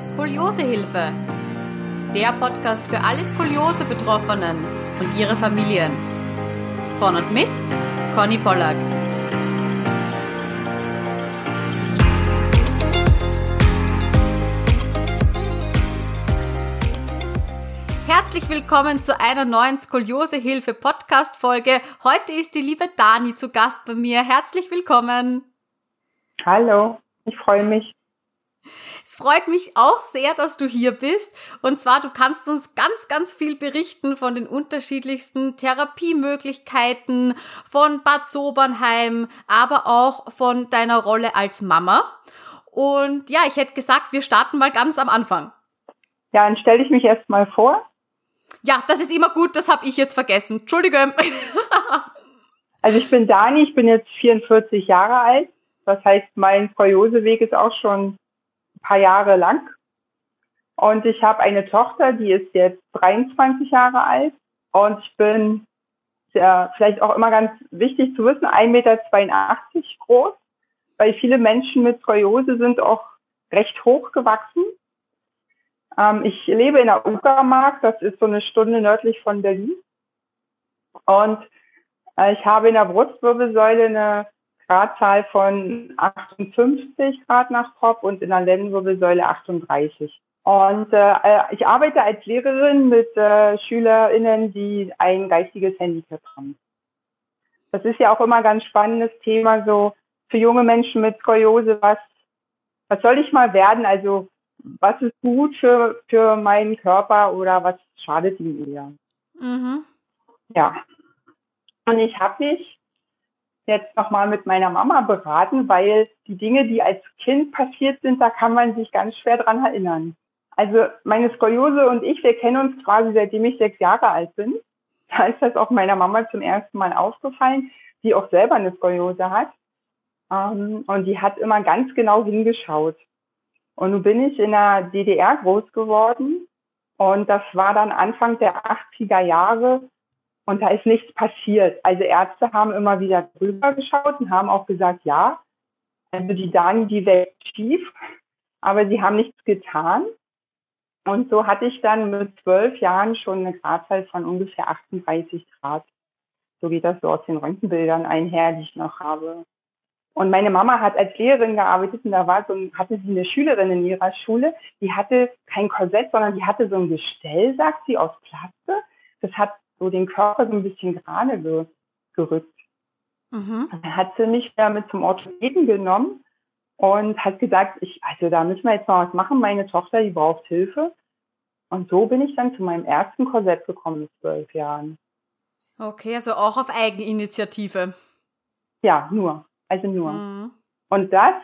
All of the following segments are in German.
Skoliosehilfe. Der Podcast für alle Skoliose-Betroffenen und ihre Familien. Von und mit Conny Pollack. Herzlich willkommen zu einer neuen Skoliosehilfe Podcast Folge. Heute ist die liebe Dani zu Gast bei mir. Herzlich willkommen. Hallo, ich freue mich. Es freut mich auch sehr, dass du hier bist. Und zwar, du kannst uns ganz, ganz viel berichten von den unterschiedlichsten Therapiemöglichkeiten, von Bad Sobernheim, aber auch von deiner Rolle als Mama. Und ja, ich hätte gesagt, wir starten mal ganz am Anfang. Ja, dann stelle ich mich erst mal vor. Ja, das ist immer gut, das habe ich jetzt vergessen. Entschuldige. also ich bin Dani, ich bin jetzt 44 Jahre alt. Das heißt, mein Skolioseweg ist auch schon paar Jahre lang. Und ich habe eine Tochter, die ist jetzt 23 Jahre alt. Und ich bin ja, vielleicht auch immer ganz wichtig zu wissen, 1,82 Meter groß, weil viele Menschen mit Skoliose sind auch recht hoch gewachsen. Ähm, ich lebe in der Uckermark, das ist so eine Stunde nördlich von Berlin. Und äh, ich habe in der Brustwirbelsäule eine Gradzahl von 58 Grad nach Kopf und in der Lendenwirbelsäule 38. Und äh, ich arbeite als Lehrerin mit äh, SchülerInnen, die ein geistiges Handicap haben. Das ist ja auch immer ein ganz spannendes Thema, so für junge Menschen mit Skoliose, was, was soll ich mal werden? Also was ist gut für, für meinen Körper oder was schadet ihm eher? Mhm. Ja. Und ich habe mich jetzt nochmal mit meiner Mama beraten, weil die Dinge, die als Kind passiert sind, da kann man sich ganz schwer dran erinnern. Also meine Skoliose und ich, wir kennen uns quasi seitdem ich sechs Jahre alt bin. Da ist das auch meiner Mama zum ersten Mal aufgefallen, die auch selber eine Skoliose hat. Ähm, und die hat immer ganz genau hingeschaut. Und nun bin ich in der DDR groß geworden. Und das war dann Anfang der 80er Jahre und da ist nichts passiert. Also Ärzte haben immer wieder drüber geschaut und haben auch gesagt, ja, also die Dani, die wäre schief, aber sie haben nichts getan. Und so hatte ich dann mit zwölf Jahren schon eine Gradzahl von ungefähr 38 Grad. So geht das so aus den Röntgenbildern einher, die ich noch habe. Und meine Mama hat als Lehrerin gearbeitet und da war so, hatte sie eine Schülerin in ihrer Schule, die hatte kein Korsett, sondern die hatte so ein Gestell, sagt sie, aus Plaste. Das hat so den Körper so ein bisschen gerade ge gerückt. Mhm. Dann hat sie mich damit zum Orthopäden genommen und hat gesagt, ich, also da müssen wir jetzt mal was machen. Meine Tochter, die braucht Hilfe. Und so bin ich dann zu meinem ersten Korsett gekommen mit zwölf Jahren. Okay, also auch auf Eigeninitiative. Ja, nur. Also nur. Mhm. Und das,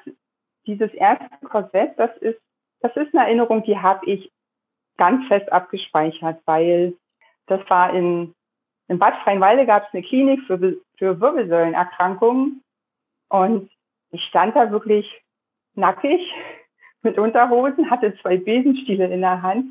dieses erste Korsett, das ist, das ist eine Erinnerung, die habe ich ganz fest abgespeichert, weil das war in, in Bad Freienwalde gab es eine Klinik für, für Wirbelsäulenerkrankungen. Und ich stand da wirklich nackig mit Unterhosen, hatte zwei Besenstiele in der Hand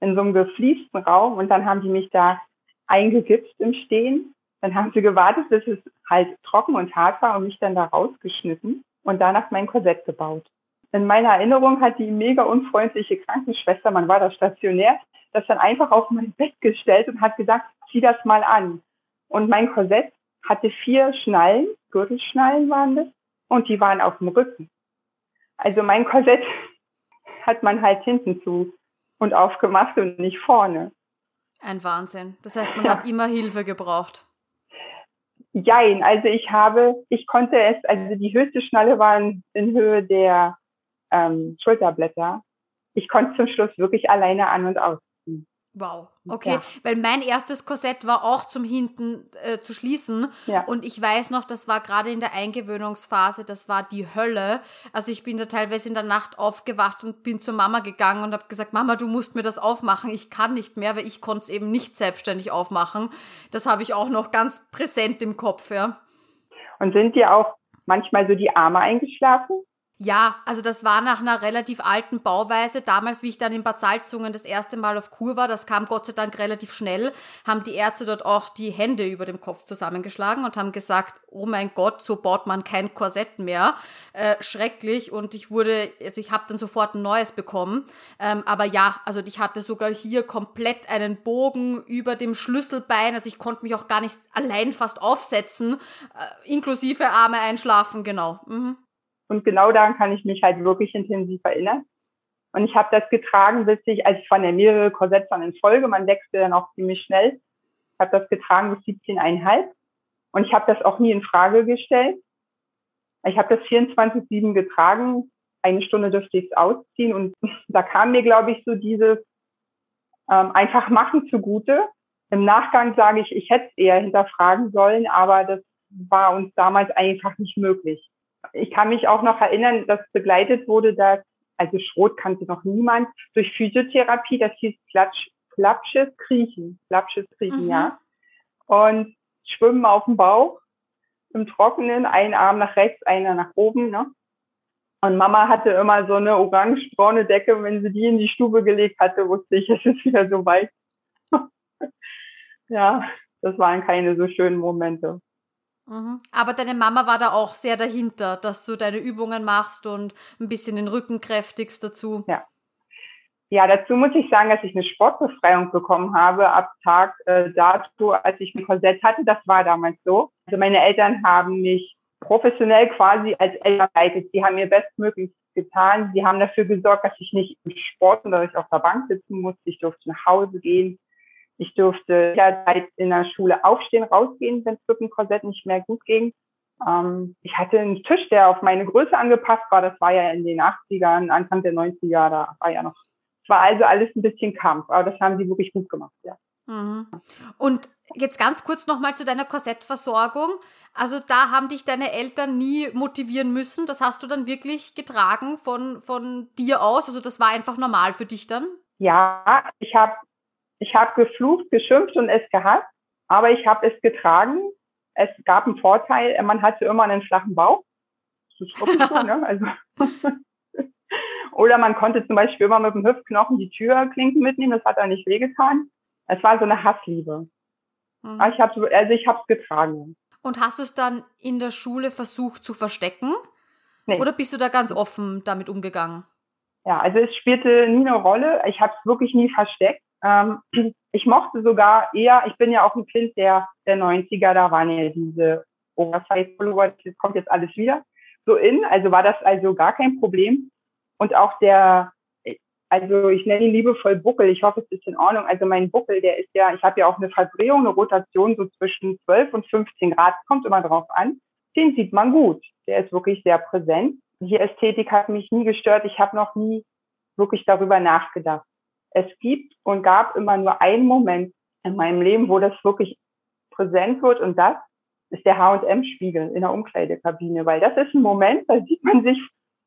in so einem gefliesten Raum und dann haben die mich da eingegipst im Stehen. Dann haben sie gewartet, bis es halt trocken und hart war und mich dann da rausgeschnitten und danach mein Korsett gebaut. In meiner Erinnerung hat die mega unfreundliche Krankenschwester, man war da stationär, das dann einfach auf mein Bett gestellt und hat gesagt, zieh das mal an. Und mein Korsett hatte vier Schnallen, Gürtelschnallen waren das, und die waren auf dem Rücken. Also mein Korsett hat man halt hinten zu und aufgemacht und nicht vorne. Ein Wahnsinn. Das heißt, man hat immer Hilfe gebraucht. Jein, also ich habe, ich konnte es, also die höchste Schnalle war in Höhe der ähm, Schulterblätter. Ich konnte zum Schluss wirklich alleine an und aus. Wow, okay, ja. weil mein erstes Korsett war auch zum Hinten äh, zu schließen ja. und ich weiß noch, das war gerade in der Eingewöhnungsphase, das war die Hölle. Also ich bin da teilweise in der Nacht aufgewacht und bin zur Mama gegangen und habe gesagt, Mama, du musst mir das aufmachen, ich kann nicht mehr, weil ich konnte es eben nicht selbstständig aufmachen. Das habe ich auch noch ganz präsent im Kopf, ja. Und sind dir auch manchmal so die Arme eingeschlafen? Ja, also das war nach einer relativ alten Bauweise. Damals, wie ich dann in Bad Salzungen das erste Mal auf Kur war, das kam Gott sei Dank relativ schnell, haben die Ärzte dort auch die Hände über dem Kopf zusammengeschlagen und haben gesagt, oh mein Gott, so baut man kein Korsett mehr. Äh, schrecklich. Und ich wurde, also ich habe dann sofort ein neues bekommen. Ähm, aber ja, also ich hatte sogar hier komplett einen Bogen über dem Schlüsselbein. Also ich konnte mich auch gar nicht allein fast aufsetzen, äh, inklusive Arme einschlafen, genau. Mhm. Und genau daran kann ich mich halt wirklich intensiv erinnern. Und ich habe das getragen, bis ich, als ich fand ja mehrere Korsetts dann in Folge, man wechselte dann auch ziemlich schnell. Ich habe das getragen bis 17,5. Und ich habe das auch nie in Frage gestellt. Ich habe das 24-7 getragen. Eine Stunde dürfte ich es ausziehen. Und da kam mir, glaube ich, so dieses ähm, einfach machen zugute. Im Nachgang sage ich, ich hätte es eher hinterfragen sollen, aber das war uns damals einfach nicht möglich ich kann mich auch noch erinnern, dass begleitet wurde, dass, also Schrot kannte noch niemand, durch Physiotherapie, das hieß Klatsch, Klapsches Kriechen, Klapsches Kriechen, mhm. ja. Und Schwimmen auf dem Bauch, im Trockenen, ein Arm nach rechts, einer nach oben, ne? Und Mama hatte immer so eine orange-braune Decke. Wenn sie die in die Stube gelegt hatte, wusste ich, es ist wieder so weit. ja, das waren keine so schönen Momente. Mhm. Aber deine Mama war da auch sehr dahinter, dass du deine Übungen machst und ein bisschen den Rücken kräftigst dazu. Ja. Ja, dazu muss ich sagen, dass ich eine Sportbefreiung bekommen habe ab Tag äh, dato, als ich ein Korsett hatte. Das war damals so. Also meine Eltern haben mich professionell quasi als Eltern geleitet. Sie haben mir bestmöglich getan. Sie haben dafür gesorgt, dass ich nicht im Sport oder ich auf der Bank sitzen musste. Ich durfte nach Hause gehen. Ich durfte jederzeit in der Schule aufstehen, rausgehen, wenn es mit dem Korsett nicht mehr gut ging. Ähm, ich hatte einen Tisch, der auf meine Größe angepasst war. Das war ja in den 80ern, Anfang der 90er, da war ja noch. Es war also alles ein bisschen Kampf, aber das haben sie wirklich gut gemacht, ja. Mhm. Und jetzt ganz kurz nochmal zu deiner Korsettversorgung. Also da haben dich deine Eltern nie motivieren müssen. Das hast du dann wirklich getragen von, von dir aus. Also das war einfach normal für dich dann? Ja, ich habe ich habe geflucht, geschimpft und es gehasst, aber ich habe es getragen. Es gab einen Vorteil, man hatte immer einen flachen Bauch. Das ist wirklich so, ne? Also Oder man konnte zum Beispiel immer mit dem Hüftknochen die Türklinken mitnehmen, das hat er nicht wehgetan. Es war so eine Hassliebe. Mhm. ich habe also ich habe es getragen. Und hast du es dann in der Schule versucht zu verstecken? Nee. Oder bist du da ganz offen damit umgegangen? Ja, also es spielte nie eine Rolle. Ich habe es wirklich nie versteckt. Ähm, ich mochte sogar eher, ich bin ja auch ein Kind der, der 90er, da waren ja diese Oversize-Pullover, das kommt jetzt alles wieder so in, also war das also gar kein Problem. Und auch der, also ich nenne ihn liebevoll Buckel, ich hoffe, es ist in Ordnung. Also mein Buckel, der ist ja, ich habe ja auch eine Verdrehung, eine Rotation so zwischen 12 und 15 Grad, kommt immer drauf an. Den sieht man gut, der ist wirklich sehr präsent. Die Ästhetik hat mich nie gestört, ich habe noch nie wirklich darüber nachgedacht es gibt und gab immer nur einen Moment in meinem Leben, wo das wirklich präsent wird und das ist der H&M-Spiegel in der Umkleidekabine, weil das ist ein Moment, da sieht man sich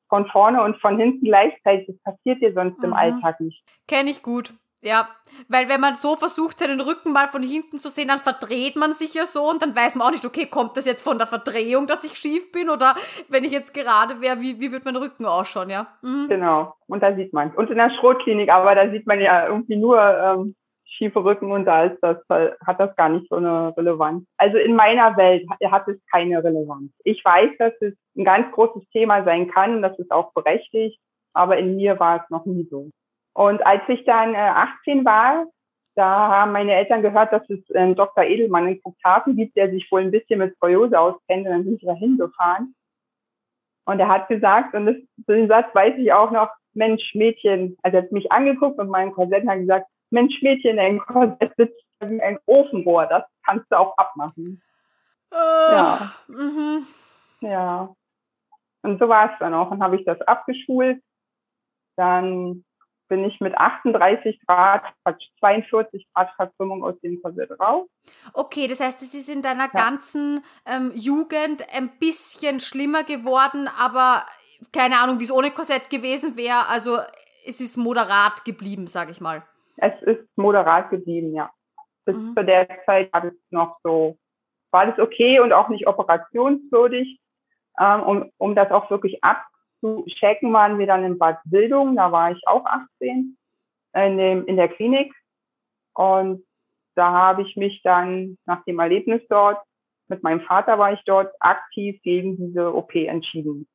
von vorne und von hinten gleichzeitig. Das passiert dir sonst mhm. im Alltag nicht. Kenne ich gut. Ja, weil wenn man so versucht, seinen Rücken mal von hinten zu sehen, dann verdreht man sich ja so und dann weiß man auch nicht, okay, kommt das jetzt von der Verdrehung, dass ich schief bin oder wenn ich jetzt gerade wäre, wie, wie wird mein Rücken ausschauen, ja? Mhm. Genau, und da sieht man Und in der Schrotklinik, aber da sieht man ja irgendwie nur ähm, schiefe Rücken und da ist das, hat das gar nicht so eine Relevanz. Also in meiner Welt hat es keine Relevanz. Ich weiß, dass es ein ganz großes Thema sein kann, das ist auch berechtigt, aber in mir war es noch nie so. Und als ich dann äh, 18 war, da haben meine Eltern gehört, dass es einen ähm, Dr. Edelmann in Cuxhaven gibt, der sich wohl ein bisschen mit Skoliose auskennt. Und dann sind wir da hingefahren. Und er hat gesagt, und das, den Satz weiß ich auch noch, Mensch, Mädchen, also er hat mich angeguckt mit meinem Korsett und hat gesagt, Mensch, Mädchen, dein Korsett sitzt wie ein Ofenrohr, das kannst du auch abmachen. Uh, ja. Mhm. Ja. Und so war es dann auch. Dann habe ich das abgeschult. Dann bin ich mit 38 Grad, 42 Grad Verkrümmung aus dem Korsett raus. Okay, das heißt, es ist in deiner ja. ganzen ähm, Jugend ein bisschen schlimmer geworden, aber keine Ahnung, wie es ohne Korsett gewesen wäre. Also es ist moderat geblieben, sage ich mal. Es ist moderat geblieben, ja. Bis mhm. zu der Zeit war es noch so, war das okay und auch nicht operationswürdig, ähm, um, um das auch wirklich ab zu checken, waren wir dann in Bad Bildung, da war ich auch 18, in, dem, in der Klinik. Und da habe ich mich dann nach dem Erlebnis dort, mit meinem Vater war ich dort aktiv gegen diese OP entschieden.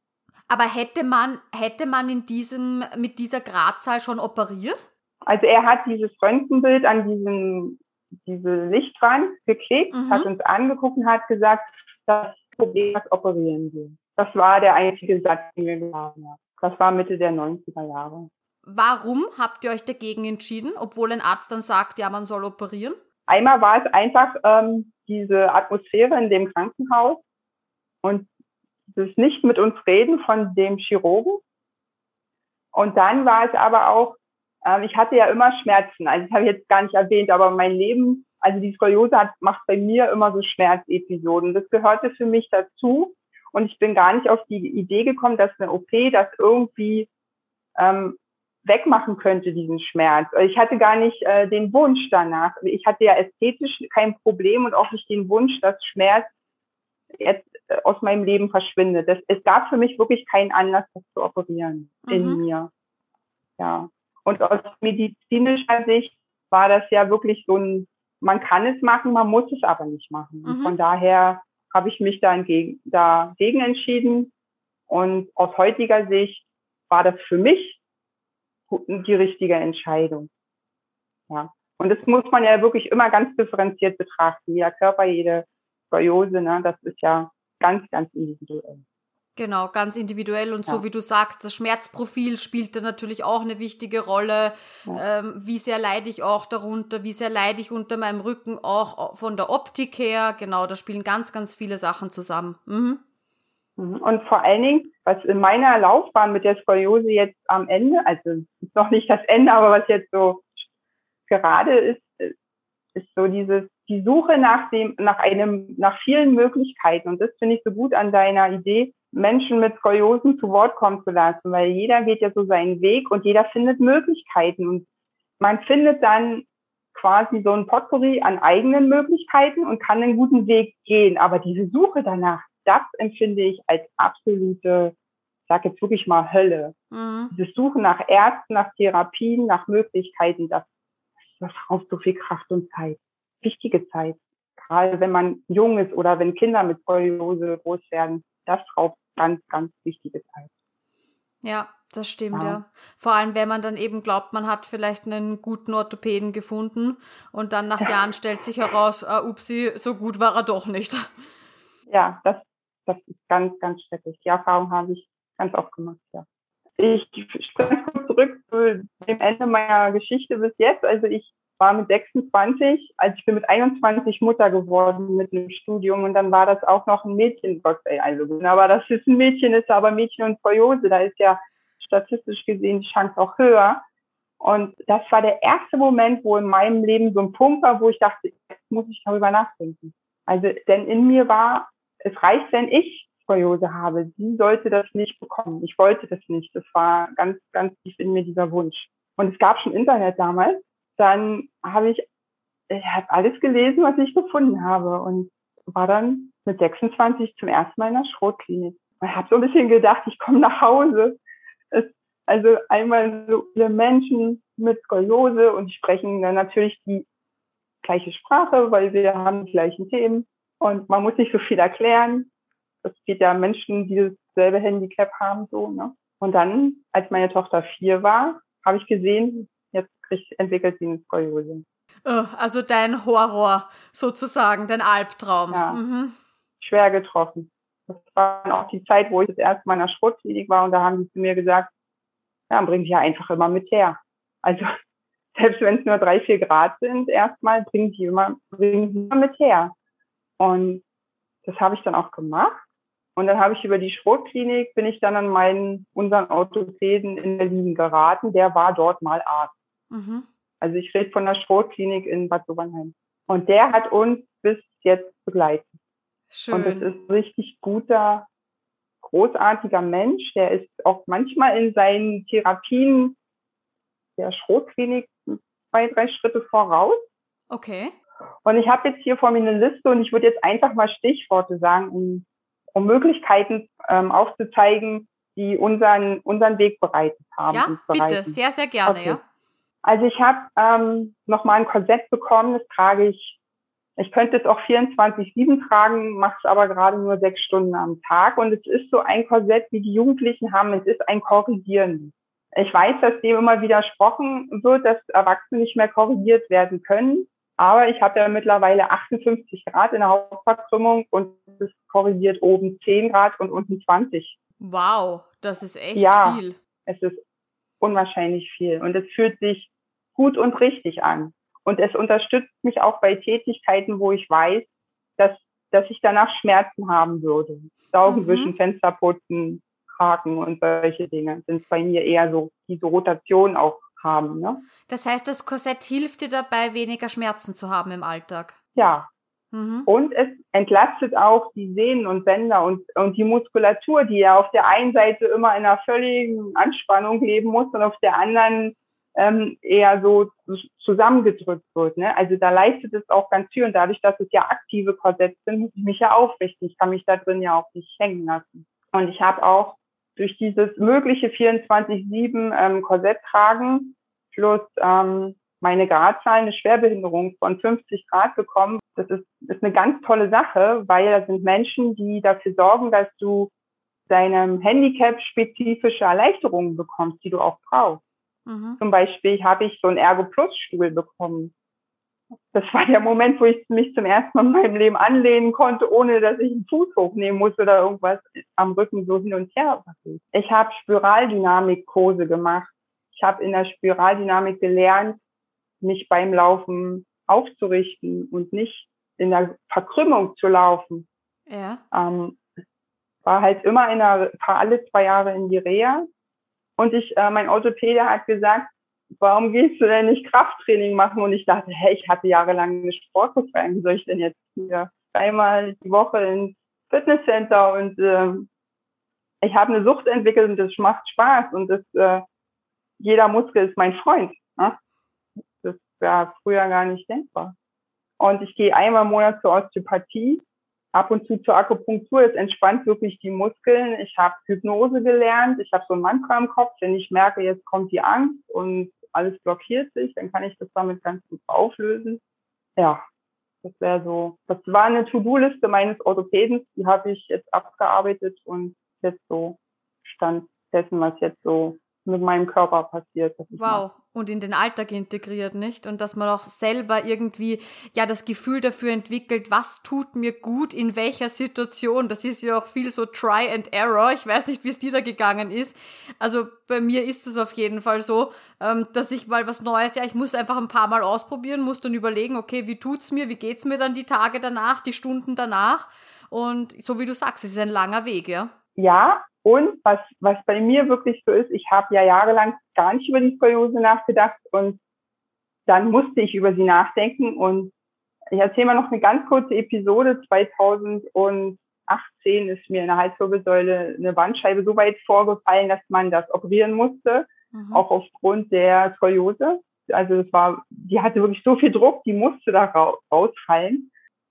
Aber hätte man, hätte man in diesem, mit dieser Gradzahl schon operiert? Also er hat dieses Röntgenbild an diesen, diese Lichtwand geklebt, mhm. hat uns angeguckt und hat gesagt, das Problem ist operieren wir. Das war der einzige Satz, den wir gesagt haben. Das war Mitte der 90er Jahre. Warum habt ihr euch dagegen entschieden, obwohl ein Arzt dann sagt, ja, man soll operieren? Einmal war es einfach ähm, diese Atmosphäre in dem Krankenhaus und das nicht mit uns reden von dem Chirurgen. Und dann war es aber auch, ähm, ich hatte ja immer Schmerzen. Also das habe ich jetzt gar nicht erwähnt, aber mein Leben, also die Skoliose hat, macht bei mir immer so Schmerzepisoden. Das gehörte für mich dazu. Und ich bin gar nicht auf die Idee gekommen, dass eine OP das irgendwie ähm, wegmachen könnte, diesen Schmerz. Ich hatte gar nicht äh, den Wunsch danach. Ich hatte ja ästhetisch kein Problem und auch nicht den Wunsch, dass Schmerz jetzt äh, aus meinem Leben verschwindet. Das, es gab für mich wirklich keinen Anlass, das zu operieren mhm. in mir. Ja. Und aus medizinischer Sicht war das ja wirklich so ein, man kann es machen, man muss es aber nicht machen. Mhm. von daher habe ich mich dann gegen, dagegen entschieden. Und aus heutiger Sicht war das für mich die richtige Entscheidung. Ja. Und das muss man ja wirklich immer ganz differenziert betrachten. Jeder Körper, jede Skoliose, ne, das ist ja ganz, ganz individuell. Genau, ganz individuell und ja. so wie du sagst, das Schmerzprofil spielt da natürlich auch eine wichtige Rolle. Ja. Ähm, wie sehr leide ich auch darunter, wie sehr leide ich unter meinem Rücken auch von der Optik her. Genau, da spielen ganz, ganz viele Sachen zusammen. Mhm. mhm. Und vor allen Dingen, was in meiner Laufbahn mit der Skoliose jetzt am Ende, also ist noch nicht das Ende, aber was jetzt so gerade ist, ist so dieses, die Suche nach dem, nach einem, nach vielen Möglichkeiten. Und das finde ich so gut an deiner Idee, Menschen mit Skoliosen zu Wort kommen zu lassen, weil jeder geht ja so seinen Weg und jeder findet Möglichkeiten und man findet dann quasi so ein Potpourri an eigenen Möglichkeiten und kann einen guten Weg gehen. Aber diese Suche danach, das empfinde ich als absolute, ich sag jetzt wirklich mal Hölle. Mhm. Dieses Suchen nach Ärzten, nach Therapien, nach Möglichkeiten, das, das raubt so viel Kraft und Zeit. Wichtige Zeit. Gerade wenn man jung ist oder wenn Kinder mit Skoliose groß werden, das raubt ganz, ganz wichtige Zeit. Ja, das stimmt, ja. ja. Vor allem, wenn man dann eben glaubt, man hat vielleicht einen guten Orthopäden gefunden und dann nach Jahren stellt sich heraus, uh, upsi, so gut war er doch nicht. Ja, das, das ist ganz, ganz schrecklich. Die Erfahrung habe ich ganz oft gemacht, ja. Ich springe kurz zurück zu dem Ende meiner Geschichte bis jetzt. Also ich war mit 26, also ich bin mit 21 Mutter geworden mit einem Studium und dann war das auch noch ein Mädchen, Gott sei also aber das ist ein Mädchen, ist aber Mädchen und Skoliose, da ist ja statistisch gesehen die Chance auch höher. Und das war der erste Moment, wo in meinem Leben so ein Punkt war, wo ich dachte, jetzt muss ich darüber nachdenken. Also, denn in mir war, es reicht, wenn ich Skoliose habe. Sie sollte das nicht bekommen. Ich wollte das nicht. Das war ganz, ganz tief in mir dieser Wunsch. Und es gab schon Internet damals dann habe ich, ich habe alles gelesen, was ich gefunden habe und war dann mit 26 zum ersten Mal in der Schrotklinik. Ich habe so ein bisschen gedacht, ich komme nach Hause. Es, also einmal so viele Menschen mit Skoliose und sprechen dann natürlich die gleiche Sprache, weil wir haben die gleichen Themen und man muss nicht so viel erklären. Das geht ja Menschen, die dasselbe Handicap haben, so, ne? Und dann, als meine Tochter vier war, habe ich gesehen, sich entwickelt sie eine Skoliose. Oh, also dein Horror sozusagen, dein Albtraum. Ja. Mhm. Schwer getroffen. Das war dann auch die Zeit, wo ich das erste Mal in der Sportklinik war und da haben sie zu mir gesagt, ja, bring sie ja einfach immer mit her. Also selbst wenn es nur drei, vier Grad sind, erstmal bring sie immer, bring sie immer mit her. Und das habe ich dann auch gemacht. Und dann habe ich über die Schrotklinik, bin ich dann an meinen, unseren Orthopäden in Berlin geraten. Der war dort mal Arzt. Mhm. Also ich rede von der Schrotklinik in Bad Sobernheim. Und der hat uns bis jetzt begleitet. Schön. Und das ist richtig guter, großartiger Mensch. Der ist auch manchmal in seinen Therapien der Schrotklinik zwei, drei Schritte voraus. Okay. Und ich habe jetzt hier vor mir eine Liste und ich würde jetzt einfach mal Stichworte sagen, um, um Möglichkeiten ähm, aufzuzeigen, die unseren, unseren Weg bereitet haben. Ja, bitte, sehr, sehr gerne, okay. ja. Also ich habe ähm, nochmal ein Korsett bekommen, das trage ich, ich könnte es auch 24-7 tragen, mache es aber gerade nur sechs Stunden am Tag. Und es ist so ein Korsett, wie die Jugendlichen haben, es ist ein Korrigieren. Ich weiß, dass dem immer widersprochen wird, dass Erwachsene nicht mehr korrigiert werden können. Aber ich habe ja mittlerweile 58 Grad in der Hauptverkrümmung und es korrigiert oben 10 Grad und unten 20. Wow, das ist echt ja, viel. Es ist unwahrscheinlich viel. Und es fühlt sich gut und richtig an. Und es unterstützt mich auch bei Tätigkeiten, wo ich weiß, dass, dass ich danach Schmerzen haben würde. Saugenwischen, mhm. Fensterputzen, Haken und solche Dinge sind bei mir eher so diese Rotation auch haben. Ne? Das heißt, das Korsett hilft dir dabei, weniger Schmerzen zu haben im Alltag. Ja. Mhm. Und es entlastet auch die Sehnen und Bänder und, und die Muskulatur, die ja auf der einen Seite immer in einer völligen Anspannung leben muss und auf der anderen ähm, eher so zusammengedrückt wird. Ne? Also da leistet es auch ganz viel und dadurch, dass es ja aktive Korsetts sind, muss ich mich ja aufrichten. Ich kann mich da drin ja auch nicht hängen lassen. Und ich habe auch durch dieses mögliche 24-7 ähm, Korsett tragen plus ähm, meine Gradzahl eine Schwerbehinderung von 50 Grad bekommen. Das ist, ist eine ganz tolle Sache, weil da sind Menschen, die dafür sorgen, dass du deinem Handicap spezifische Erleichterungen bekommst, die du auch brauchst. Mhm. Zum Beispiel habe ich so einen Ergo Plus Stuhl bekommen das war der Moment, wo ich mich zum ersten Mal in meinem Leben anlehnen konnte, ohne dass ich einen Fuß hochnehmen musste oder irgendwas am Rücken so hin und her. Ich habe Spiraldynamik-Kurse gemacht. Ich habe in der Spiraldynamik gelernt, mich beim Laufen aufzurichten und nicht in der Verkrümmung zu laufen. Ja. Ähm, war halt immer in der, alle zwei Jahre in die Reha. Und ich, äh, mein Orthopäde hat gesagt, warum gehst du denn nicht Krafttraining machen? Und ich dachte, hey, ich hatte jahrelang eine Sportbefreiung, wie soll ich denn jetzt hier einmal die Woche ins Fitnesscenter und äh, ich habe eine Sucht entwickelt und das macht Spaß und das äh, jeder Muskel ist mein Freund. Ne? War früher gar nicht denkbar. Und ich gehe einmal im Monat zur Osteopathie, ab und zu zur Akupunktur. Es entspannt wirklich die Muskeln. Ich habe Hypnose gelernt. Ich habe so ein Mantra im Kopf, wenn ich merke, jetzt kommt die Angst und alles blockiert sich, dann kann ich das damit ganz gut auflösen. Ja, das wäre so, das war eine To-Do-Liste meines Orthopädens, die habe ich jetzt abgearbeitet und jetzt so Stand dessen, was jetzt so mit meinem Körper passiert. wow. Mache. Und in den Alltag integriert, nicht? Und dass man auch selber irgendwie, ja, das Gefühl dafür entwickelt, was tut mir gut, in welcher Situation. Das ist ja auch viel so Try and Error. Ich weiß nicht, wie es dir da gegangen ist. Also bei mir ist es auf jeden Fall so, ähm, dass ich mal was Neues, ja, ich muss einfach ein paar Mal ausprobieren, muss dann überlegen, okay, wie tut's mir, wie geht's mir dann die Tage danach, die Stunden danach? Und so wie du sagst, es ist ein langer Weg, ja? Ja, und was, was bei mir wirklich so ist, ich habe ja jahrelang gar nicht über die Skoliose nachgedacht und dann musste ich über sie nachdenken. Und ich erzähle mal noch eine ganz kurze Episode. 2018 ist mir in der Halswirbelsäule eine Bandscheibe so weit vorgefallen, dass man das operieren musste, mhm. auch aufgrund der Skoliose. Also es war, die hatte wirklich so viel Druck, die musste da rausfallen.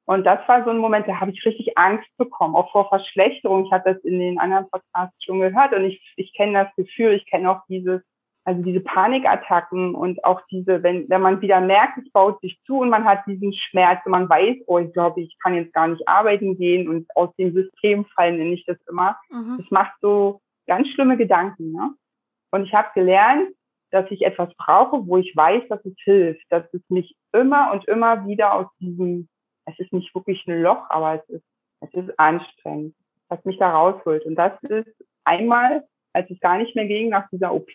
Und das war so ein Moment, da habe ich richtig Angst bekommen, auch vor Verschlechterung. Ich hatte das in den anderen Podcasts schon gehört und ich, ich kenne das Gefühl, ich kenne auch dieses, also diese Panikattacken und auch diese, wenn, wenn man wieder merkt, es baut sich zu und man hat diesen Schmerz und man weiß, oh, ich glaube, ich kann jetzt gar nicht arbeiten gehen und aus dem System fallen, nenne ich das immer. Mhm. Das macht so ganz schlimme Gedanken. Ne? Und ich habe gelernt, dass ich etwas brauche, wo ich weiß, dass es hilft, dass es mich immer und immer wieder aus diesem es ist nicht wirklich ein Loch, aber es ist, es ist anstrengend, was mich da rausholt. Und das ist einmal, als es gar nicht mehr ging nach dieser OP,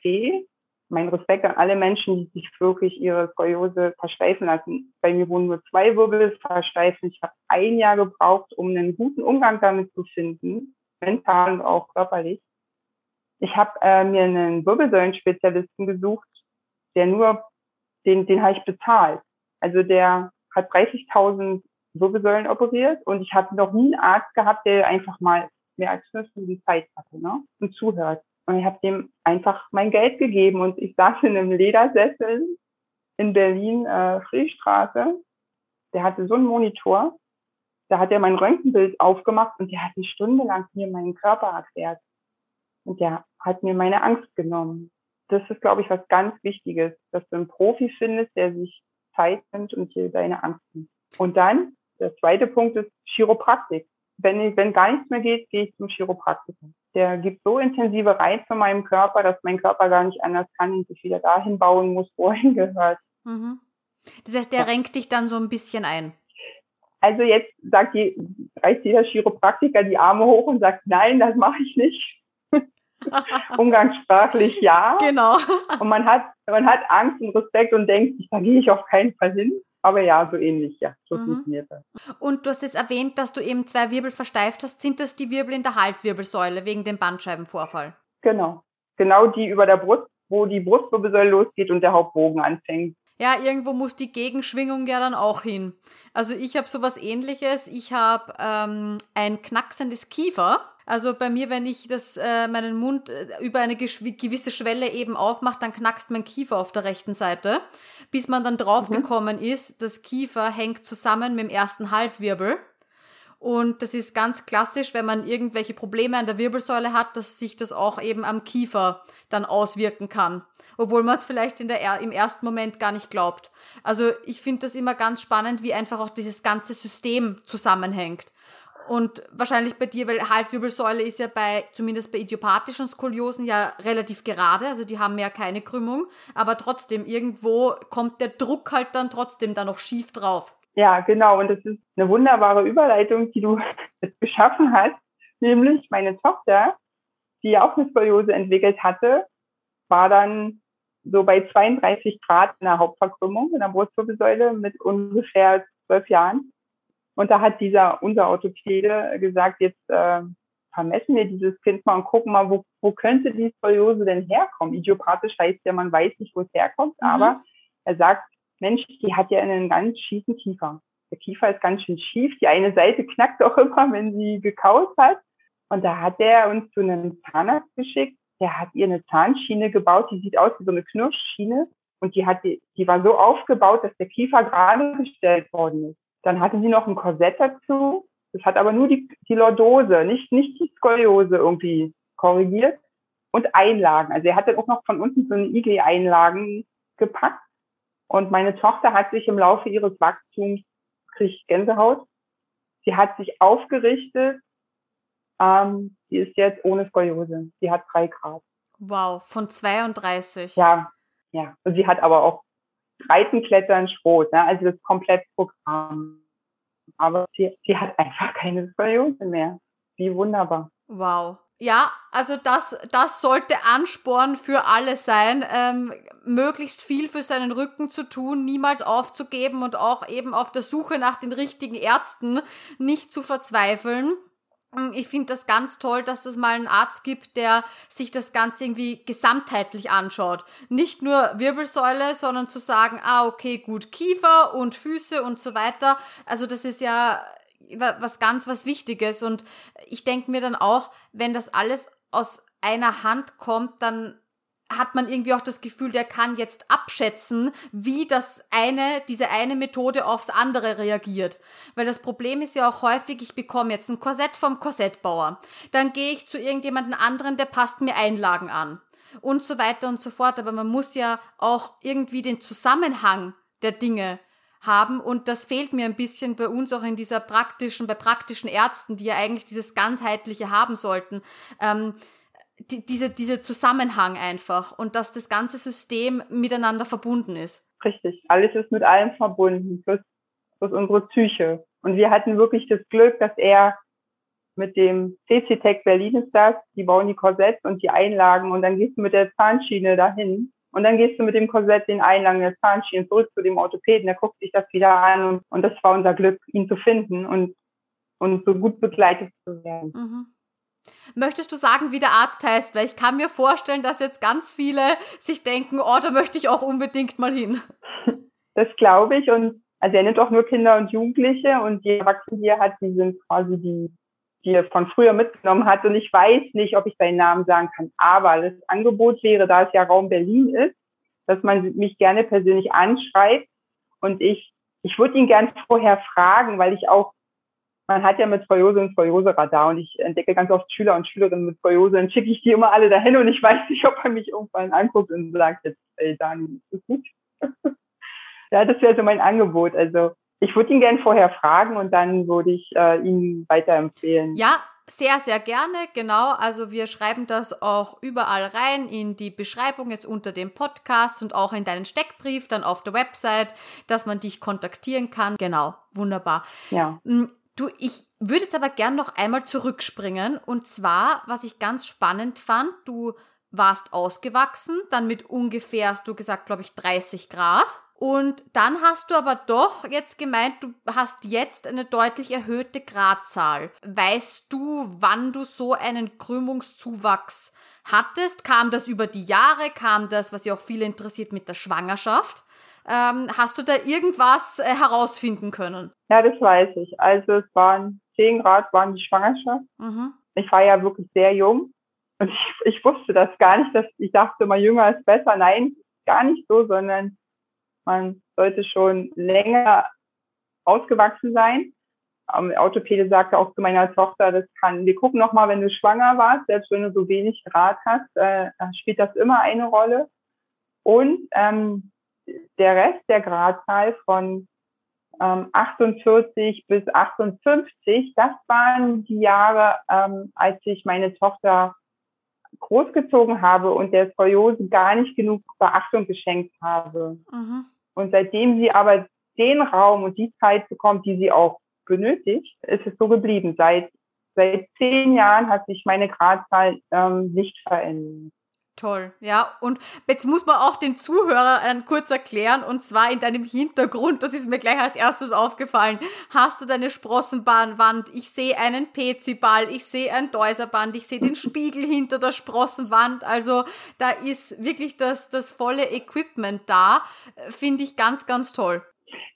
mein Respekt an alle Menschen, die sich wirklich ihre Skoliose versteifen lassen. Bei mir wurden nur zwei Wirbel versteifen. Ich habe ein Jahr gebraucht, um einen guten Umgang damit zu finden, mental und auch körperlich. Ich habe äh, mir einen Wirbelsäulenspezialisten gesucht, der nur, den, den habe ich bezahlt. Also der hat 30.000 Wirbelsäulen operiert und ich hatte noch nie einen Arzt gehabt, der einfach mal mehr als fünf Minuten Zeit hatte ne? und zuhört. Und ich habe dem einfach mein Geld gegeben und ich saß in einem Ledersessel in Berlin, äh, Friedstraße. Der hatte so einen Monitor. Da hat er mein Röntgenbild aufgemacht und der hat eine Stunde lang mir meinen Körper erklärt. Und der hat mir meine Angst genommen. Das ist, glaube ich, was ganz Wichtiges, dass du einen Profi findest, der sich Zeit nimmt und dir deine Angst nimmt. Und dann, der zweite Punkt ist Chiropraktik. Wenn, ich, wenn gar nichts mehr geht, gehe ich zum Chiropraktiker. Der gibt so intensive Reize meinem Körper, dass mein Körper gar nicht anders kann und sich wieder dahin bauen muss, wo er hingehört. Mhm. Das heißt, der ja. renkt dich dann so ein bisschen ein. Also jetzt sagt die, reißt jeder Chiropraktiker die Arme hoch und sagt, nein, das mache ich nicht. Umgangssprachlich ja. Genau. und man hat, man hat Angst und Respekt und denkt, da gehe ich auf keinen Fall hin. Aber ja, so ähnlich, ja. So mhm. funktioniert das. Und du hast jetzt erwähnt, dass du eben zwei Wirbel versteift hast. Sind das die Wirbel in der Halswirbelsäule wegen dem Bandscheibenvorfall? Genau. Genau die über der Brust, wo die Brustwirbelsäule losgeht und der Hauptbogen anfängt. Ja, irgendwo muss die Gegenschwingung ja dann auch hin. Also ich habe sowas ähnliches. Ich habe ähm, ein knacksendes Kiefer also bei mir, wenn ich das, äh, meinen Mund äh, über eine gewisse Schwelle eben aufmache, dann knackst mein Kiefer auf der rechten Seite, bis man dann draufgekommen mhm. ist, das Kiefer hängt zusammen mit dem ersten Halswirbel. Und das ist ganz klassisch, wenn man irgendwelche Probleme an der Wirbelsäule hat, dass sich das auch eben am Kiefer dann auswirken kann. Obwohl man es vielleicht in der, im ersten Moment gar nicht glaubt. Also ich finde das immer ganz spannend, wie einfach auch dieses ganze System zusammenhängt. Und wahrscheinlich bei dir, weil Halswirbelsäule ist ja bei, zumindest bei idiopathischen Skoliosen ja relativ gerade, also die haben ja keine Krümmung, aber trotzdem irgendwo kommt der Druck halt dann trotzdem da noch schief drauf. Ja, genau. Und das ist eine wunderbare Überleitung, die du jetzt geschaffen hast. Nämlich meine Tochter, die auch eine Skoliose entwickelt hatte, war dann so bei 32 Grad in der Hauptverkrümmung in der Brustwirbelsäule mit ungefähr zwölf Jahren. Und da hat dieser, unser Orthopäde gesagt, jetzt äh, vermessen wir dieses Kind mal und gucken mal, wo, wo könnte die Skoliose denn herkommen? Idiopathisch heißt ja, man weiß nicht, wo es herkommt, mhm. aber er sagt, Mensch, die hat ja einen ganz schiefen Kiefer. Der Kiefer ist ganz schön schief. Die eine Seite knackt auch immer, wenn sie gekaut hat. Und da hat er uns zu einem Zahnarzt geschickt. Der hat ihr eine Zahnschiene gebaut, die sieht aus wie so eine Knirschschiene. Und die hat die, die war so aufgebaut, dass der Kiefer gerade gestellt worden ist. Dann hatte sie noch ein Korsett dazu. Das hat aber nur die, die Lordose, nicht, nicht die Skoliose irgendwie korrigiert. Und Einlagen. Also er hatte auch noch von unten so eine IG-Einlagen gepackt. Und meine Tochter hat sich im Laufe ihres Wachstums, kriegt Gänsehaut, sie hat sich aufgerichtet. Ähm, sie ist jetzt ohne Skoliose. Sie hat drei Grad. Wow, von 32. Ja, ja. Und sie hat aber auch Breitenklettern, Schrot, ne? also das Komplettprogramm. Aber sie, sie hat einfach keine Skoliose mehr. Wie wunderbar. Wow. Ja, also das, das sollte Ansporn für alle sein, ähm, möglichst viel für seinen Rücken zu tun, niemals aufzugeben und auch eben auf der Suche nach den richtigen Ärzten nicht zu verzweifeln. Mm, ich finde das ganz toll, dass es mal einen Arzt gibt, der sich das Ganze irgendwie gesamtheitlich anschaut. Nicht nur Wirbelsäule, sondern zu sagen, ah, okay, gut, Kiefer und Füße und so weiter. Also das ist ja was ganz was Wichtiges. Und ich denke mir dann auch, wenn das alles aus einer Hand kommt, dann hat man irgendwie auch das Gefühl, der kann jetzt abschätzen, wie das eine, diese eine Methode aufs andere reagiert. Weil das Problem ist ja auch häufig, ich bekomme jetzt ein Korsett vom Korsettbauer. Dann gehe ich zu irgendjemandem anderen, der passt mir Einlagen an. Und so weiter und so fort. Aber man muss ja auch irgendwie den Zusammenhang der Dinge haben und das fehlt mir ein bisschen bei uns auch in dieser praktischen, bei praktischen Ärzten, die ja eigentlich dieses ganzheitliche haben sollten. Ähm, die, diese, diese Zusammenhang einfach und dass das ganze System miteinander verbunden ist. Richtig, alles ist mit allem verbunden, plus, plus unsere Psyche. Und wir hatten wirklich das Glück, dass er mit dem CC Tech Berlin ist das, die bauen die Korsetts und die Einlagen und dann gehst du mit der Zahnschiene dahin und dann gehst du mit dem Korsett den Einlagen der Zahnschiene zurück zu dem Orthopäden, der guckt sich das wieder an und, und das war unser Glück, ihn zu finden und, und so gut begleitet zu werden. Mhm. Möchtest du sagen, wie der Arzt heißt? Weil ich kann mir vorstellen, dass jetzt ganz viele sich denken, oh, da möchte ich auch unbedingt mal hin. Das glaube ich. Und also er nimmt auch nur Kinder und Jugendliche und die Erwachsenen, die er hat, die sind quasi die, die er von früher mitgenommen hat. Und ich weiß nicht, ob ich seinen Namen sagen kann. Aber das Angebot wäre, da es ja Raum Berlin ist, dass man mich gerne persönlich anschreibt. Und ich, ich würde ihn gern vorher fragen, weil ich auch man hat ja mit Skoliose ein Skoliose-Radar und ich entdecke ganz oft Schüler und Schülerinnen mit Skoliose, dann schicke ich die immer alle dahin und ich weiß nicht, ob er mich irgendwann anguckt und sagt, jetzt, ey, Dani, ist das gut? ja, das wäre so mein Angebot. Also ich würde ihn gern vorher fragen und dann würde ich äh, ihn weiterempfehlen. Ja, sehr, sehr gerne, genau. Also wir schreiben das auch überall rein in die Beschreibung jetzt unter dem Podcast und auch in deinen Steckbrief dann auf der Website, dass man dich kontaktieren kann. Genau, wunderbar. Ja. Du, ich würde jetzt aber gern noch einmal zurückspringen und zwar, was ich ganz spannend fand, du warst ausgewachsen, dann mit ungefähr, hast du gesagt, glaube ich, 30 Grad. Und dann hast du aber doch jetzt gemeint, du hast jetzt eine deutlich erhöhte Gradzahl. Weißt du, wann du so einen Krümmungszuwachs hattest? Kam das über die Jahre? Kam das, was ja auch viele interessiert, mit der Schwangerschaft? Ähm, hast du da irgendwas äh, herausfinden können? Ja, das weiß ich. Also es waren 10 Grad, waren die Schwangerschaft. Mhm. Ich war ja wirklich sehr jung und ich, ich wusste das gar nicht, dass ich dachte immer, jünger ist besser. Nein, gar nicht so, sondern man sollte schon länger ausgewachsen sein. Ähm, Orthopäde sagte auch zu meiner Tochter, das kann, wir gucken nochmal, wenn du schwanger warst, selbst wenn du so wenig Grad hast, äh, spielt das immer eine Rolle. Und ähm, der Rest der Gradzahl von ähm, 48 bis 58, das waren die Jahre, ähm, als ich meine Tochter großgezogen habe und der Skoliose gar nicht genug Beachtung geschenkt habe. Mhm. Und seitdem sie aber den Raum und die Zeit bekommt, die sie auch benötigt, ist es so geblieben. Seit, seit zehn Jahren hat sich meine Gradzahl ähm, nicht verändert. Toll, ja. Und jetzt muss man auch den Zuhörern kurz erklären, und zwar in deinem Hintergrund, das ist mir gleich als erstes aufgefallen, hast du deine Sprossenbahnwand, ich sehe einen PC-Ball, ich sehe ein Deuserband, ich sehe den Spiegel hinter der Sprossenwand, also da ist wirklich das, das volle Equipment da, finde ich ganz, ganz toll.